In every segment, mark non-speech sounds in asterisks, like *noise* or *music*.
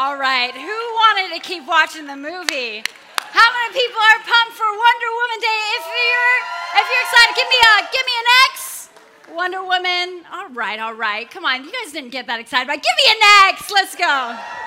All right, who wanted to keep watching the movie? How many people are pumped for Wonder Woman Day? If you're if you're excited, give me a give me an X. Wonder Woman. All right, all right. Come on, you guys didn't get that excited, but give me an X. Let's go.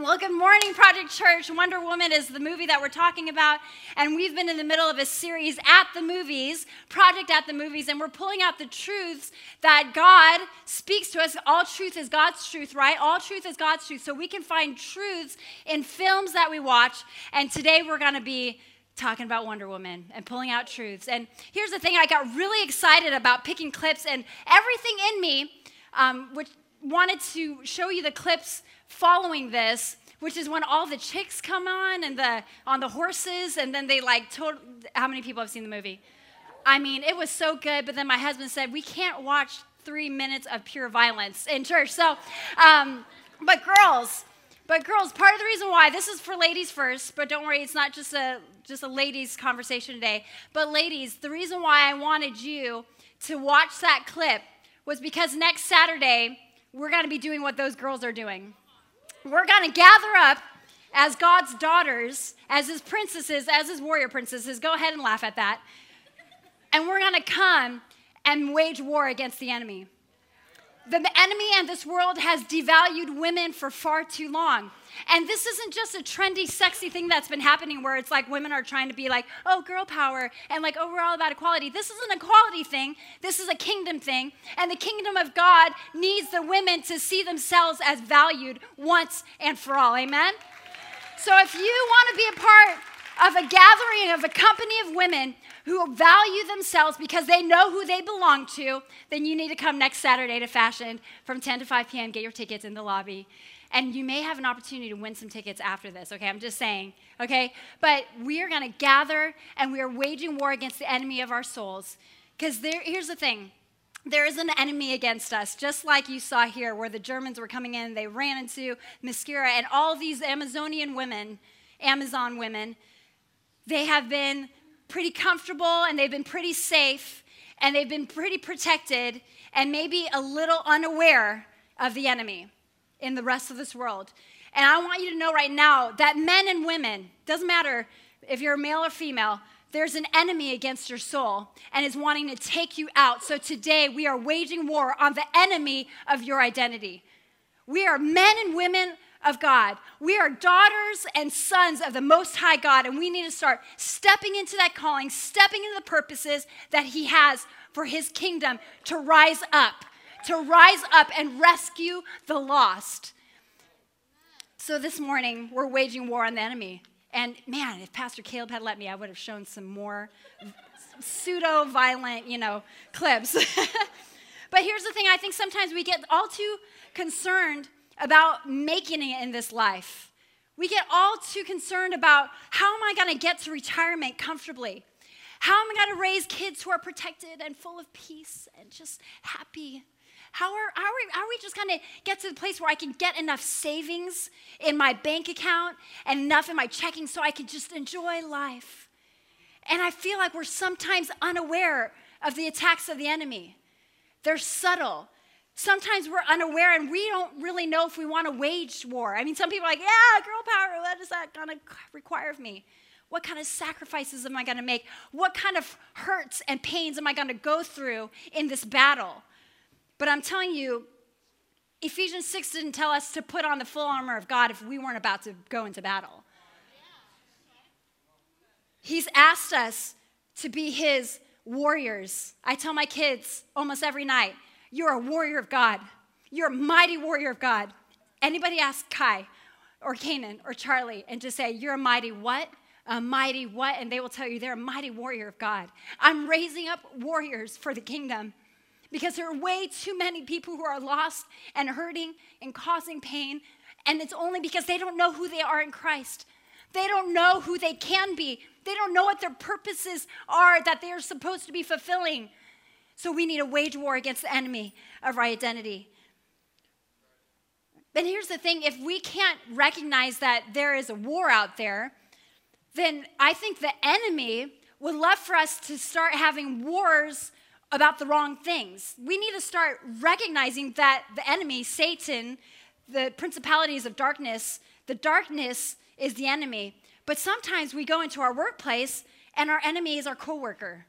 Well, good morning, Project Church. Wonder Woman is the movie that we're talking about, and we've been in the middle of a series at the movies, Project at the Movies, and we're pulling out the truths that God speaks to us. All truth is God's truth, right? All truth is God's truth. So we can find truths in films that we watch, and today we're going to be talking about Wonder Woman and pulling out truths. And here's the thing I got really excited about picking clips, and everything in me, um, which wanted to show you the clips following this, which is when all the chicks come on and the on the horses, and then they like told. How many people have seen the movie? I mean, it was so good. But then my husband said we can't watch three minutes of pure violence in church. So, um, but girls. But girls, part of the reason why this is for ladies first, but don't worry, it's not just a just a ladies conversation today. But ladies, the reason why I wanted you to watch that clip was because next Saturday we're going to be doing what those girls are doing. We're going to gather up as God's daughters, as his princesses, as his warrior princesses. Go ahead and laugh at that. And we're going to come and wage war against the enemy. The enemy and this world has devalued women for far too long. And this isn't just a trendy, sexy thing that's been happening where it's like women are trying to be like, oh, girl power, and like, oh, we're all about equality. This is an equality thing. This is a kingdom thing. And the kingdom of God needs the women to see themselves as valued once and for all. Amen? So if you want to be a part of a gathering of a company of women who value themselves because they know who they belong to, then you need to come next Saturday to Fashion from 10 to 5 p.m. Get your tickets in the lobby. And you may have an opportunity to win some tickets after this, okay? I'm just saying, okay? But we are gonna gather and we are waging war against the enemy of our souls. Because here's the thing there is an enemy against us, just like you saw here, where the Germans were coming in, they ran into Themyscira, and all these Amazonian women, Amazon women, they have been pretty comfortable and they've been pretty safe and they've been pretty protected and maybe a little unaware of the enemy in the rest of this world. And I want you to know right now that men and women, doesn't matter if you're male or female, there's an enemy against your soul and is wanting to take you out. So today we are waging war on the enemy of your identity. We are men and women of God. We are daughters and sons of the Most High God, and we need to start stepping into that calling, stepping into the purposes that He has for His kingdom to rise up, to rise up and rescue the lost. So this morning, we're waging war on the enemy. And man, if Pastor Caleb had let me, I would have shown some more pseudo violent, you know, clips. *laughs* but here's the thing I think sometimes we get all too concerned about making it in this life. We get all too concerned about how am I going to get to retirement comfortably? How am I going to raise kids who are protected and full of peace and just happy? How are, how are, how are we just going to get to the place where I can get enough savings in my bank account and enough in my checking so I can just enjoy life? And I feel like we're sometimes unaware of the attacks of the enemy. They're subtle, sometimes we're unaware and we don't really know if we want to wage war. I mean, some people are like, yeah, girl power, what is that going to require of me? What kind of sacrifices am I going to make? What kind of hurts and pains am I going to go through in this battle? But I'm telling you, Ephesians 6 didn't tell us to put on the full armor of God if we weren't about to go into battle. He's asked us to be his warriors. I tell my kids almost every night, you're a warrior of God. You're a mighty warrior of God. Anybody ask Kai or Canaan or Charlie and just say, You're a mighty what? A mighty what? And they will tell you they're a mighty warrior of God. I'm raising up warriors for the kingdom because there are way too many people who are lost and hurting and causing pain. And it's only because they don't know who they are in Christ. They don't know who they can be. They don't know what their purposes are that they are supposed to be fulfilling. So we need to wage war against the enemy of our identity. But here's the thing if we can't recognize that there is a war out there, then I think the enemy would love for us to start having wars about the wrong things. We need to start recognizing that the enemy, Satan, the principalities of darkness, the darkness is the enemy. But sometimes we go into our workplace and our enemy is our coworker.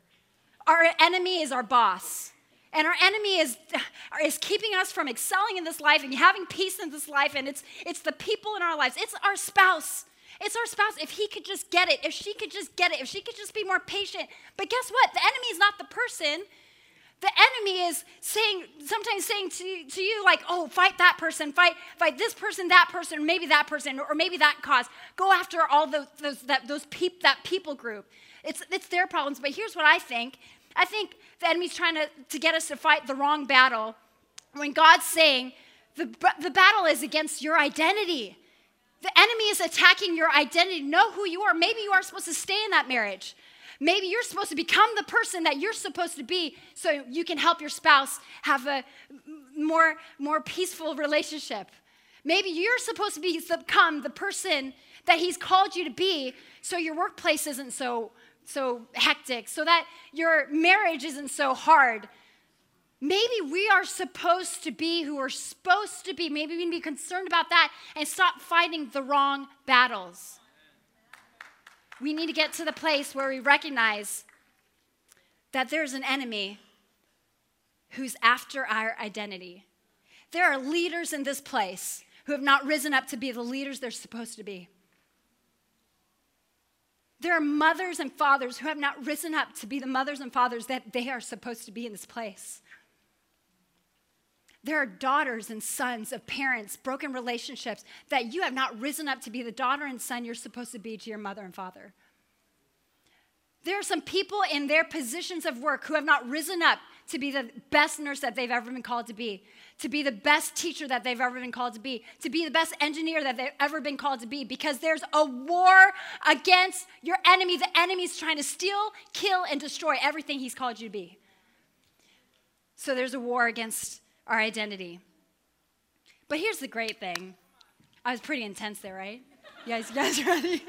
Our enemy is our boss. And our enemy is, *laughs* is keeping us from excelling in this life and having peace in this life. And it's, it's the people in our lives, it's our spouse. It's our spouse. If he could just get it, if she could just get it, if she could just be more patient. But guess what? The enemy is not the person. The enemy is saying, sometimes saying to, to you, like, oh, fight that person, fight, fight this person, that person, maybe that person, or maybe that cause. Go after all those, those, that, those peop, that people group. It's, it's their problems. But here's what I think I think the enemy's trying to, to get us to fight the wrong battle when God's saying the, the battle is against your identity. The enemy is attacking your identity. Know who you are. Maybe you are supposed to stay in that marriage. Maybe you're supposed to become the person that you're supposed to be so you can help your spouse have a more, more peaceful relationship. Maybe you're supposed to become the person that he's called you to be so your workplace isn't so so hectic, so that your marriage isn't so hard. Maybe we are supposed to be who we're supposed to be. Maybe we need to be concerned about that and stop fighting the wrong battles. We need to get to the place where we recognize that there's an enemy who's after our identity. There are leaders in this place who have not risen up to be the leaders they're supposed to be. There are mothers and fathers who have not risen up to be the mothers and fathers that they are supposed to be in this place. There are daughters and sons of parents, broken relationships, that you have not risen up to be the daughter and son you're supposed to be to your mother and father. There are some people in their positions of work who have not risen up to be the best nurse that they've ever been called to be, to be the best teacher that they've ever been called to be, to be the best engineer that they've ever been called to be, because there's a war against your enemy. The enemy's trying to steal, kill, and destroy everything he's called you to be. So there's a war against our identity. But here's the great thing. I was pretty intense there, right? You guys, you guys *laughs* ready?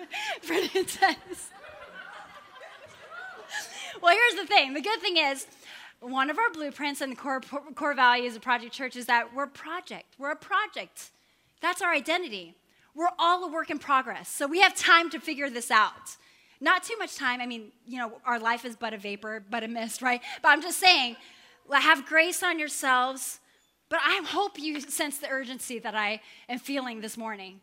pretty intense. well, here's the thing. The good thing is, one of our blueprints and the core, core values of Project Church is that we're project. We're a project. That's our identity. We're all a work in progress. So we have time to figure this out. Not too much time. I mean, you know, our life is but a vapor, but a mist, right? But I'm just saying, have grace on yourselves. But I hope you sense the urgency that I am feeling this morning.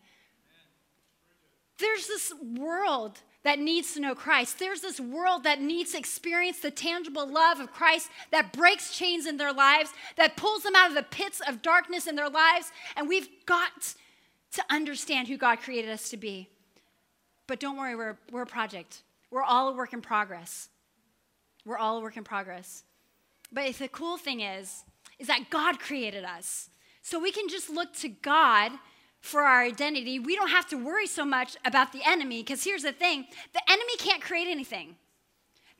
There's this world that needs to know Christ. There's this world that needs to experience the tangible love of Christ that breaks chains in their lives, that pulls them out of the pits of darkness in their lives. And we've got to understand who God created us to be. But don't worry, we're, we're a project. We're all a work in progress. We're all a work in progress. But the cool thing is, is that God created us. So we can just look to God for our identity, we don't have to worry so much about the enemy because here's the thing the enemy can't create anything.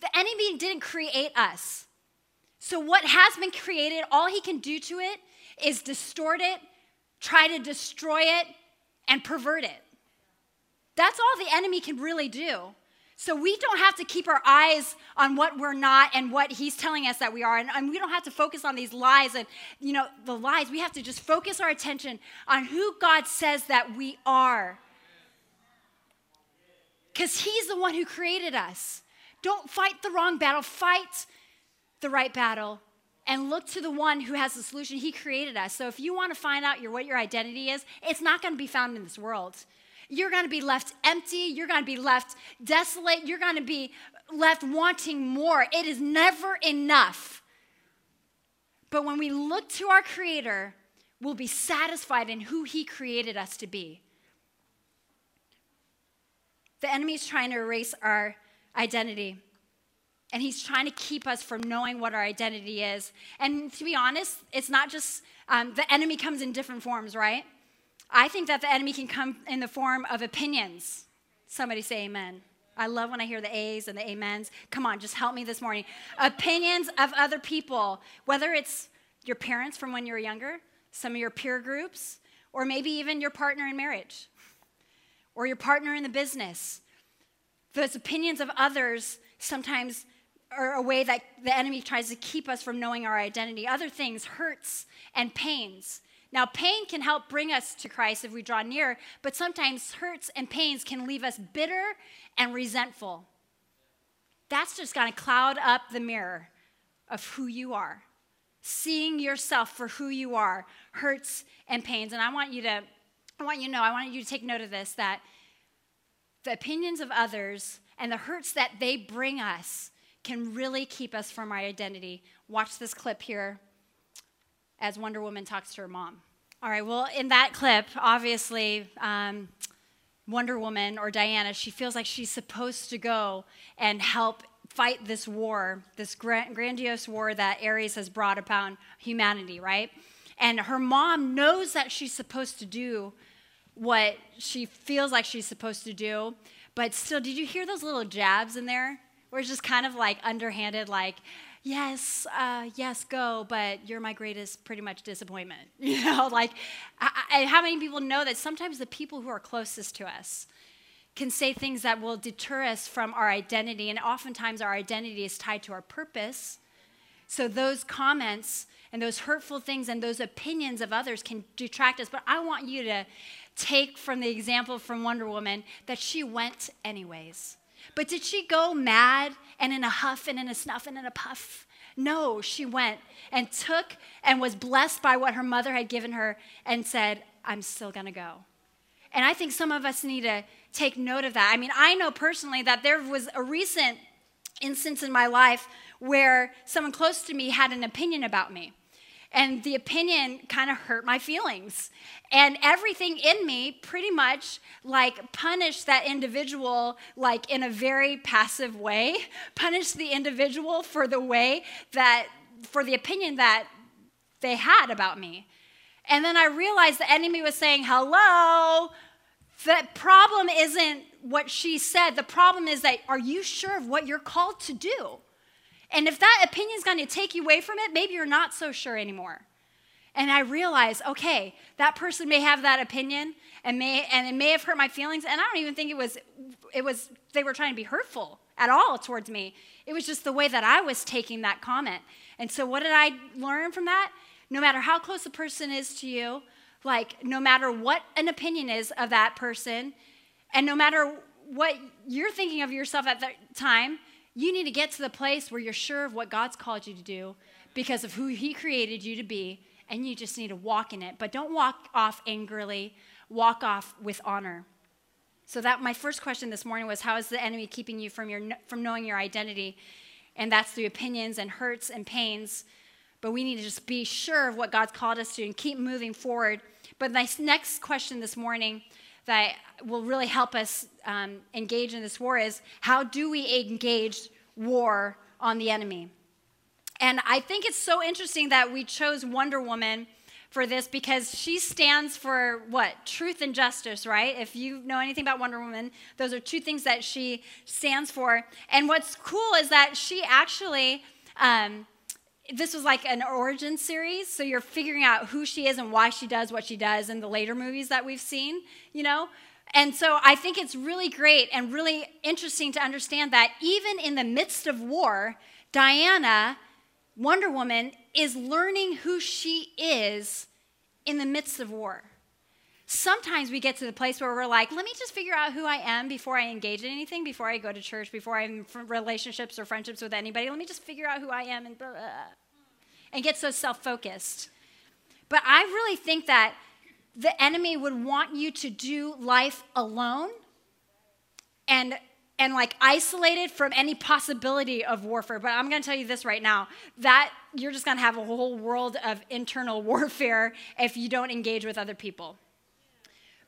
The enemy didn't create us. So, what has been created, all he can do to it is distort it, try to destroy it, and pervert it. That's all the enemy can really do. So we don't have to keep our eyes on what we're not and what he's telling us that we are. And, and, we don't have to focus on these lies and, you know, the lies. We have to just focus our attention on who God says that we are. Because he's the one who created us. Don't fight the wrong battle, fight the right battle and look to the one who has the solution. He created us. So if you want to find out your, what your identity is, it's not going to be found in this world. You're going to be left empty. You're going to be left desolate. You're going to be left wanting more. It is never enough. But when we look to our Creator, we'll be satisfied in who He created us to be. The enemy is trying to erase our identity. And he's trying to keep us from knowing what our identity is. And to be honest, it's not just um, the enemy comes in different forms, right? I think that the enemy can come in the form of opinions. Somebody say amen. I love when I hear the A's and the amens. Come on, just help me this morning. Opinions of other people, whether it's your parents from when you were younger, some of your peer groups, or maybe even your partner in marriage, or your partner in the business. Those opinions of others sometimes are a way that the enemy tries to keep us from knowing our identity. Other things, hurts and pains Now, pain can help bring us to Christ if we draw near, but sometimes hurts and pains can leave us bitter and resentful. That's just going to cloud up the mirror of who you are. Seeing yourself for who you are, hurts and pains. And I want you to, I want you to know, I want you to take note of this that the opinions of others and the hurts that they bring us can really keep us from our identity. Watch this clip here as Wonder Woman talks to her mom. All right, well, in that clip, obviously, um, Wonder Woman or Diana, she feels like she's supposed to go and help fight this war, this grandiose war that Ares has brought upon humanity, right? And her mom knows that she's supposed to do what she feels like she's supposed to do, but still, did you hear those little jabs in there? Where it's just kind of like underhanded, like, yes, uh, yes, go, but you're my greatest, pretty much disappointment. *laughs* You know, like, I, I, how many people know that sometimes the people who are closest to us can say things that will deter us from our identity, and oftentimes our identity is tied to our purpose. So those comments and those hurtful things and those opinions of others can detract us. But I want you to take from the example from Wonder Woman that she went anyways. But did she go mad and in a huff and in a snuff and in a puff? No, she went and took and was blessed by what her mother had given her and said, I'm still gonna go. And I think some of us need to take note of that. I mean, I know personally that there was a recent instance in my life where someone close to me had an opinion about me and the opinion kind of hurt my feelings. And everything in me pretty much like punished that individual like in a very passive way. *laughs* Punished the individual for the way that for the opinion that they had about me. And then i realized the enemy was saying hello? The problem isn't what she said. The problem is that are you sure of what you're called to do and if that opinion is going to take you away from it, maybe you're not so sure anymore. And I realize, okay, that person may have that opinion and may and it may have hurt my feelings. And I don't even think it was it was they were trying to be hurtful at all towards me. It was just the way that I was taking that comment. And so what did I learn from that? No matter how close a person is to you, like no matter what an opinion is of that person, and no matter what you're thinking of yourself at that time, you need to get to the place where you're sure of what God's called you to do because of who He created you to be, and you just need to walk in it. But don't walk off angrily, walk off with honor. So that my first question this morning was how is the enemy keeping you from your from knowing your identity? And that's through opinions and hurts and pains. But we need to just be sure of what God's called us to and keep moving forward. But my next question this morning that will really help us um, engage in this war is how do we engage war on the enemy? And I think it's so interesting that we chose Wonder Woman for this because she stands for what? Truth and justice, right? If you know anything about Wonder Woman, those are two things that she stands for. And what's cool is that she actually. Um, this was like an origin series, so you're figuring out who she is and why she does what she does in the later movies that we've seen, you know? And so I think it's really great and really interesting to understand that even in the midst of war, Diana, Wonder Woman, is learning who she is in the midst of war. Sometimes we get to the place where we're like, let me just figure out who I am before I engage in anything, before I go to church, before I'm in relationships or friendships with anybody. Let me just figure out who I am and blah, blah, blah, and get so self focused. But I really think that the enemy would want you to do life alone and and like isolated from any possibility of warfare. But I'm going to tell you this right now that you're just going to have a whole world of internal *laughs* warfare if you don't engage with other people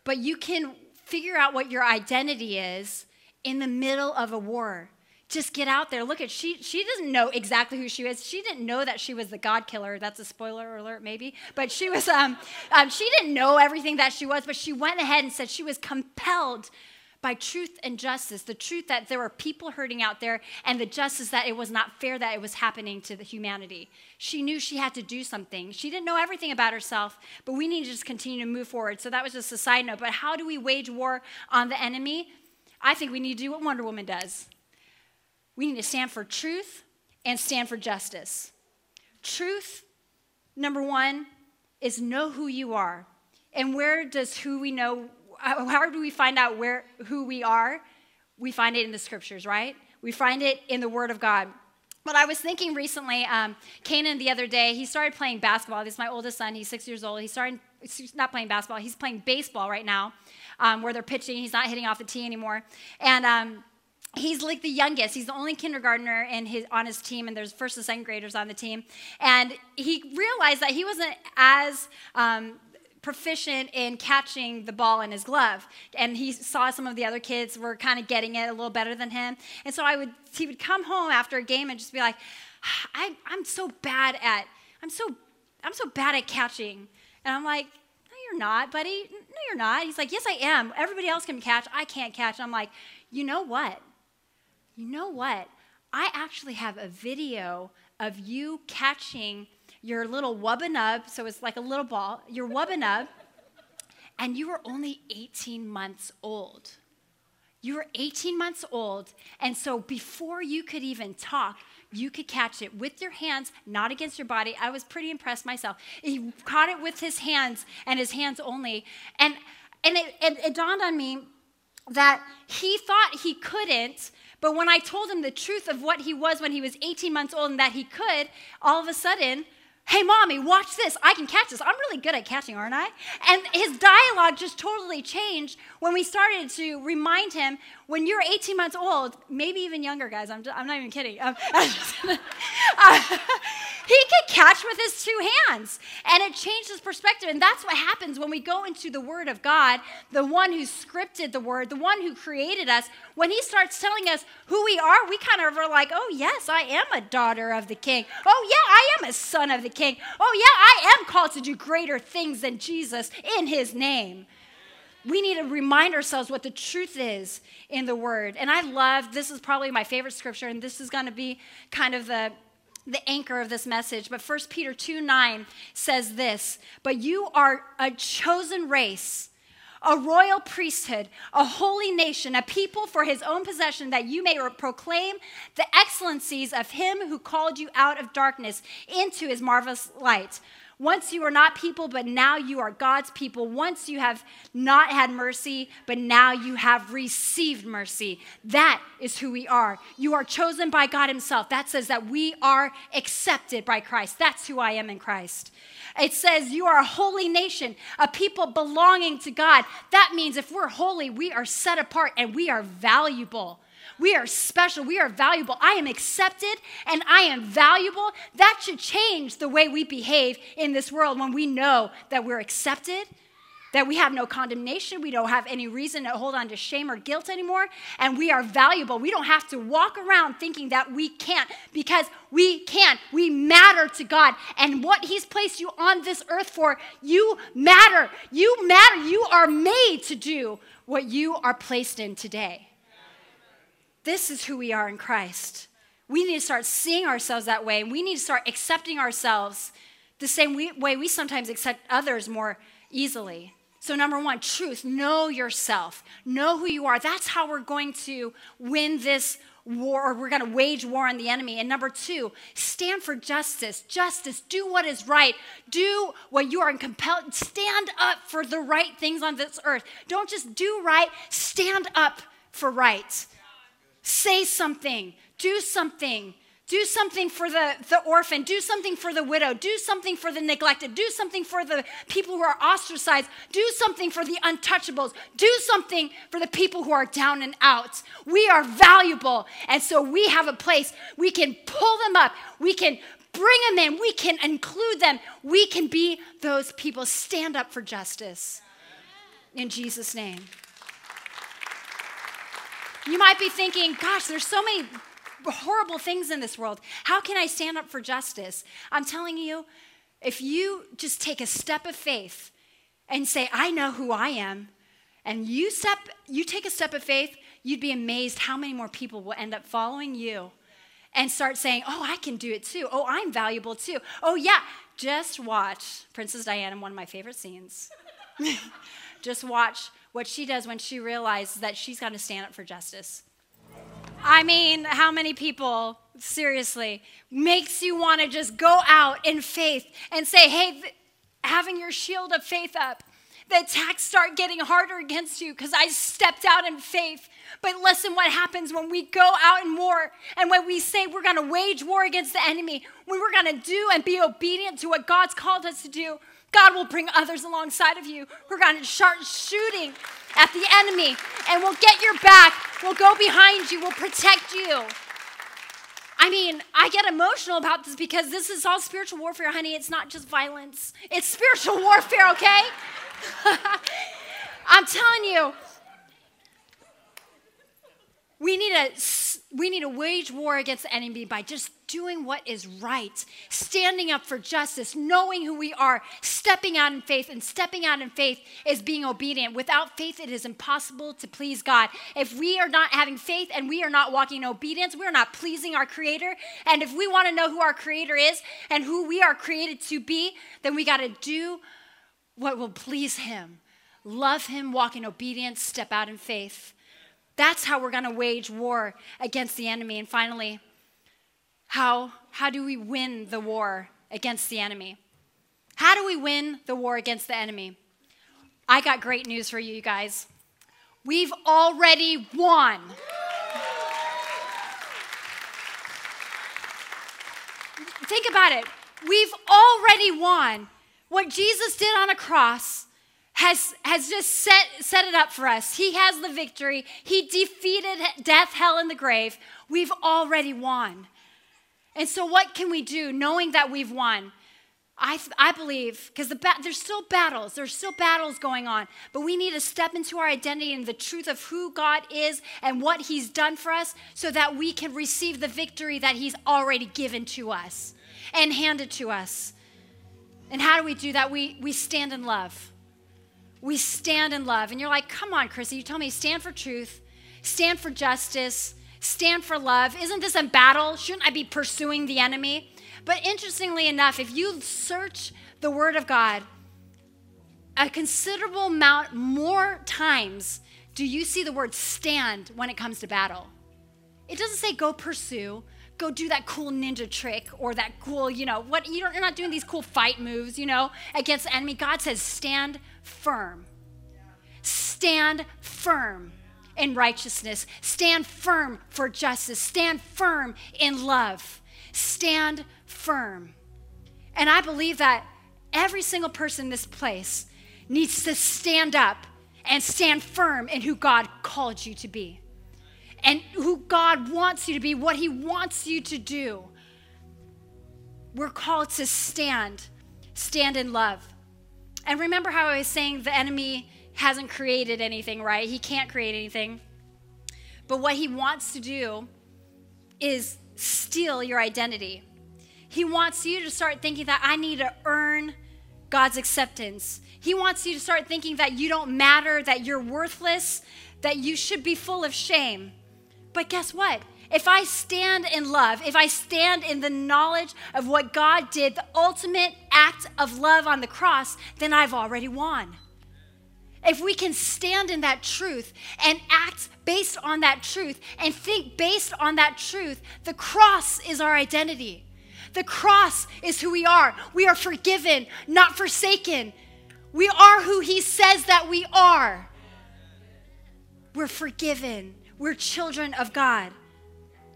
but you can figure out what your identity is in the middle of a war. Just get out there. Look at she she doesn't know exactly who she is. She didn't know that she was the God killer. That's a spoiler alert, maybe. But she was um, um she didn't know everything that she was, but she went ahead and said she was compelled by truth and justice the truth that there were people hurting out there, and the justice that it was not fair that it was happening to the humanity. She knew she had to do something. She didn't know everything about herself, but we need to just continue to move forward. So that was just a side note. But how do we wage war on the enemy? I think we need to do what Wonder Woman does. We need to stand for truth and stand for justice. Truth, number one, is know who you are. And where does who we know, *laughs* how do we find out where who we are? We find it in the scriptures, right? We find it in the Word of God. But I was thinking recently, um, Kanan the other day, he started playing basketball. This is my oldest son. He's six years old. He started he's not playing basketball. He's playing baseball right now, um, where they're pitching. He's not hitting off the tee anymore. And um, he's like the youngest. He's the only kindergartner in his, on his team, and there's first and second graders on the team. And he realized that he wasn't as um, proficient in catching the ball in his glove. And he saw some of the other kids were kind of getting it a little better than him. And so i would he would come home after a game and just be like I, i'm so bad at i'm so i'm so bad at catching. And i'm like no you're not buddy. No you're not. He's like yes i am. Everybody else can catch. I can't catch. And i'm like you know what? You know what? I actually have a video of you catching your little wubbanub, so it's like a little ball, your wubbanub, and you were only 18 months old. You were 18 months old, and so before you could even talk, you could catch it with your hands, not against your body. I was pretty impressed myself. He caught it with his hands and his hands only. And, and it, it, it dawned on me that he thought he couldn't, but when I told him the truth of what he was when he was 18 months old and that he could, all of a sudden, hey, mommy, watch this. I can catch this. I'm really good at catching, aren't I? And his dialogue just totally changed when we started to remind him when you're 18 months old, maybe even younger, guys, I'm, just, I'm not even kidding. Um, *laughs* uh, he could catch with his two hands. And it changed his perspective. And that's what happens when we go into the Word of God, the one who scripted the Word, the one who created us. When he starts telling us who we are, we kind of are like, oh, yes, I am a daughter of the King. Oh, yeah, I am a son of the King. Oh, yeah, I am called to do greater things than Jesus in his name we need to remind ourselves what the truth is in the word. And I love this is probably my favorite scripture, and this is going to be kind of the the anchor of this message. But 1 Peter 2 9 says this But you are a chosen race, a royal priesthood, a holy nation, a people for his own possession, that you may proclaim the excellencies of him who called you out of darkness into his marvelous light. Once you were not people, but now you are God's people. Once you have not had mercy, but now you have received mercy. That is who we are. You are chosen by God Himself. That says that we are accepted by Christ. That's who I am in Christ. It says you are a holy nation, a people belonging to God. That means if we're holy, we are set apart and we are valuable. We are special. We are valuable. I am accepted and I am valuable. That should change the way we behave in this world when we know that we're accepted, that we have no condemnation. We don't have any reason to hold on to shame or guilt anymore. And we are valuable. We don't have to walk around thinking that we can't because we can. We matter to God. And what He's placed you on this earth for, you matter. You matter. You are made to do what you are placed in today. This is who we are in Christ. We need to start seeing ourselves that way. And we need to start accepting ourselves the same way we sometimes accept others more easily. So, number one, truth. Know yourself. Know who you are. That's how we're going to win this war, or we're going to wage war on the enemy. And number two, stand for justice. Justice. Do what is right. Do what you are compelled. Stand up for the right things on this earth. Don't just do right, stand up for right. Say something, do something. Do something for the, the orphan. Do something for the widow. Do something for the neglected. Do something for the people who are ostracized. Do something for the untouchables. Do something for the people who are down and out. We are valuable. And so we have a place. We can pull them up. We can bring them in. We can include them. We can be those people. Stand up for justice. In Jesus' name. You might be thinking, gosh, there's so many horrible things in this world. How can I stand up for justice? I'm telling you, if you just take a step of faith and say, I know who I am, and you step you take a step of faith, you'd be amazed how many more people will end up following you and start saying, "Oh, I can do it too. Oh, I'm valuable too. Oh, yeah, just watch Princess Diana, one of my favorite scenes. *laughs* just watch what she does when she realizes that she's got to stand up for justice. I mean, how many people, seriously, makes you want to just go out in faith and say, hey, having your shield of faith up, the attacks start getting harder against you because I stepped out in faith. But listen what happens when we go out in war and when we say we're going to wage war against the enemy, when we're going to do and be obedient to what God's called us to do, God will bring others alongside of you. We're going to start shooting at the enemy and we'll get your back. We'll go behind you. We'll protect you. I mean, I get emotional about this because this is all spiritual warfare, honey. It's not just violence, it's spiritual *laughs* warfare, okay? *laughs* I'm telling you, we need to we need to wage war against the enemy by just doing what is right, standing up for justice, knowing who we are, stepping out in faith. And stepping out in faith is being obedient. Without faith, it is impossible to please God. If we are not having faith and we are not walking in obedience, we are not pleasing our Creator. And if we want to know who our Creator is and who we are created to be, then we got to do what will please Him. Love Him, walk in obedience, step out in faith. That's how we're going to wage war against the enemy. And finally, how, how do we win the war against the enemy? How do we win the war against the enemy? I got great news for you you guys. We've already won. Think about it. We've already won. What Jesus did on a cross has, has just set, set it up for us. He has the victory. He defeated death, hell, and the grave. We've already won. And so, what can we do knowing that we've won? I, I believe, because the ba- there's still battles, there's still battles going on, but we need to step into our identity and the truth of who God is and what He's done for us so that we can receive the victory that He's already given to us and handed to us. And how do we do that? We, we stand in love. We stand in love. And you're like, come on, Chrissy, you tell me stand for truth, stand for justice, stand for love. Isn't this a battle? Shouldn't I be pursuing the enemy? But interestingly enough, if you search the Word of God, a considerable amount more times do you see the word stand when it comes to battle. It doesn't say go pursue, go do that cool ninja trick or that cool, you know, what you are not doing these cool fight moves, you know, against the enemy. God says, stand firm. Stand firm in righteousness. Stand firm for justice. Stand firm in love. Stand firm. And I believe that every single person in this place needs to stand up and stand firm in who God called you to be and who God wants you to be, what He wants you to do. We're called to stand, stand in love. And remember how I was saying the enemy hasn't created anything, right? He can't create anything. But what he wants to do is steal your identity. He wants you to start thinking that I need to earn God's acceptance. He wants you to start thinking that you don't matter, that you're worthless, that you should be full of shame. But guess what? If I stand in love, if I stand in the knowledge of what God did, the ultimate act of love on the cross, then I've already won. If we can stand in that truth and act based on that truth and think based on that truth, the cross is our identity. The cross is who we are. We are forgiven, not forsaken. We are who He says that we are. We're forgiven. We're children of God.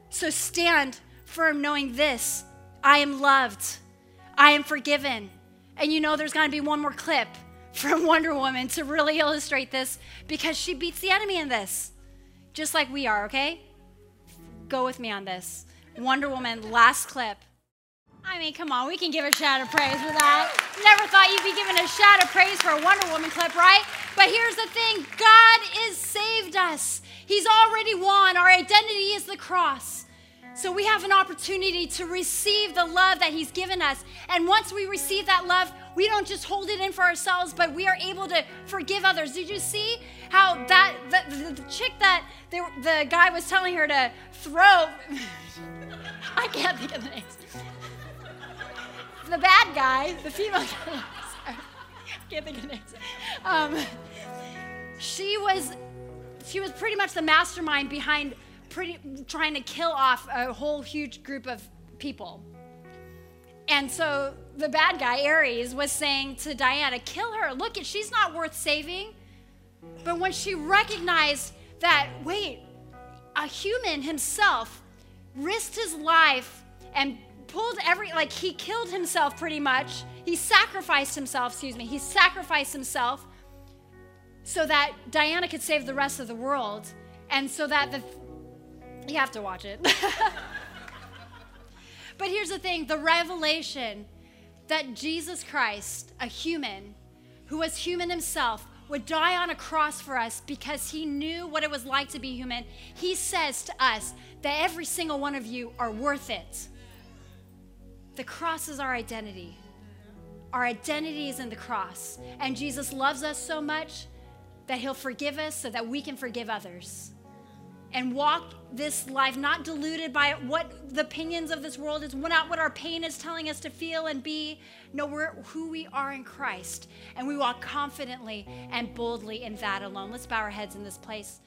So stand firm knowing this I am loved, I am forgiven. And you know, there's to be one more clip from Wonder Woman to really illustrate this because she beats the enemy in this, just like we are, okay? Go with me on this. Wonder Woman, last clip. I mean, come on, we can give a shout of praise for that. Never thought you'd be giving a shout of praise for a Wonder Woman clip, right? But here's the thing God has saved us, He's already won. Our identity is the cross. So we have an opportunity to receive the love that He's given us. And once we receive that love, we don't just hold it in for ourselves, but we are able to forgive others. Did you see how that the, the, the chick that they, the guy was telling her to throw? *laughs* I can't think of the names. The bad guy, the female guy. *laughs* Sorry, can't think of the. Um, she was she was pretty much the mastermind behind pretty, trying to kill off a whole huge group of people. And so the bad guy, Ares, was saying to Diana, kill her. Look, she's not worth saving. But when she recognized that, wait, a human himself risked his life and pulled every, like, he killed himself pretty much. He sacrificed himself, excuse me, he sacrificed himself so that Diana could save the rest of the world and so that the, you have to watch it. *laughs* but here's the thing the revelation that Jesus Christ, a human, who was human himself, would die on a cross for us because he knew what it was like to be human. He says to us that every single one of you are worth it. The cross is our identity. Our identity is in the cross. And Jesus loves us so much that he'll forgive us so that we can forgive others and walk this life not deluded by what the opinions of this world is, not what our pain is telling us to feel and be. No, we're who we are in Christ, and we walk confidently and boldly in that alone. Let's bow our heads in this place.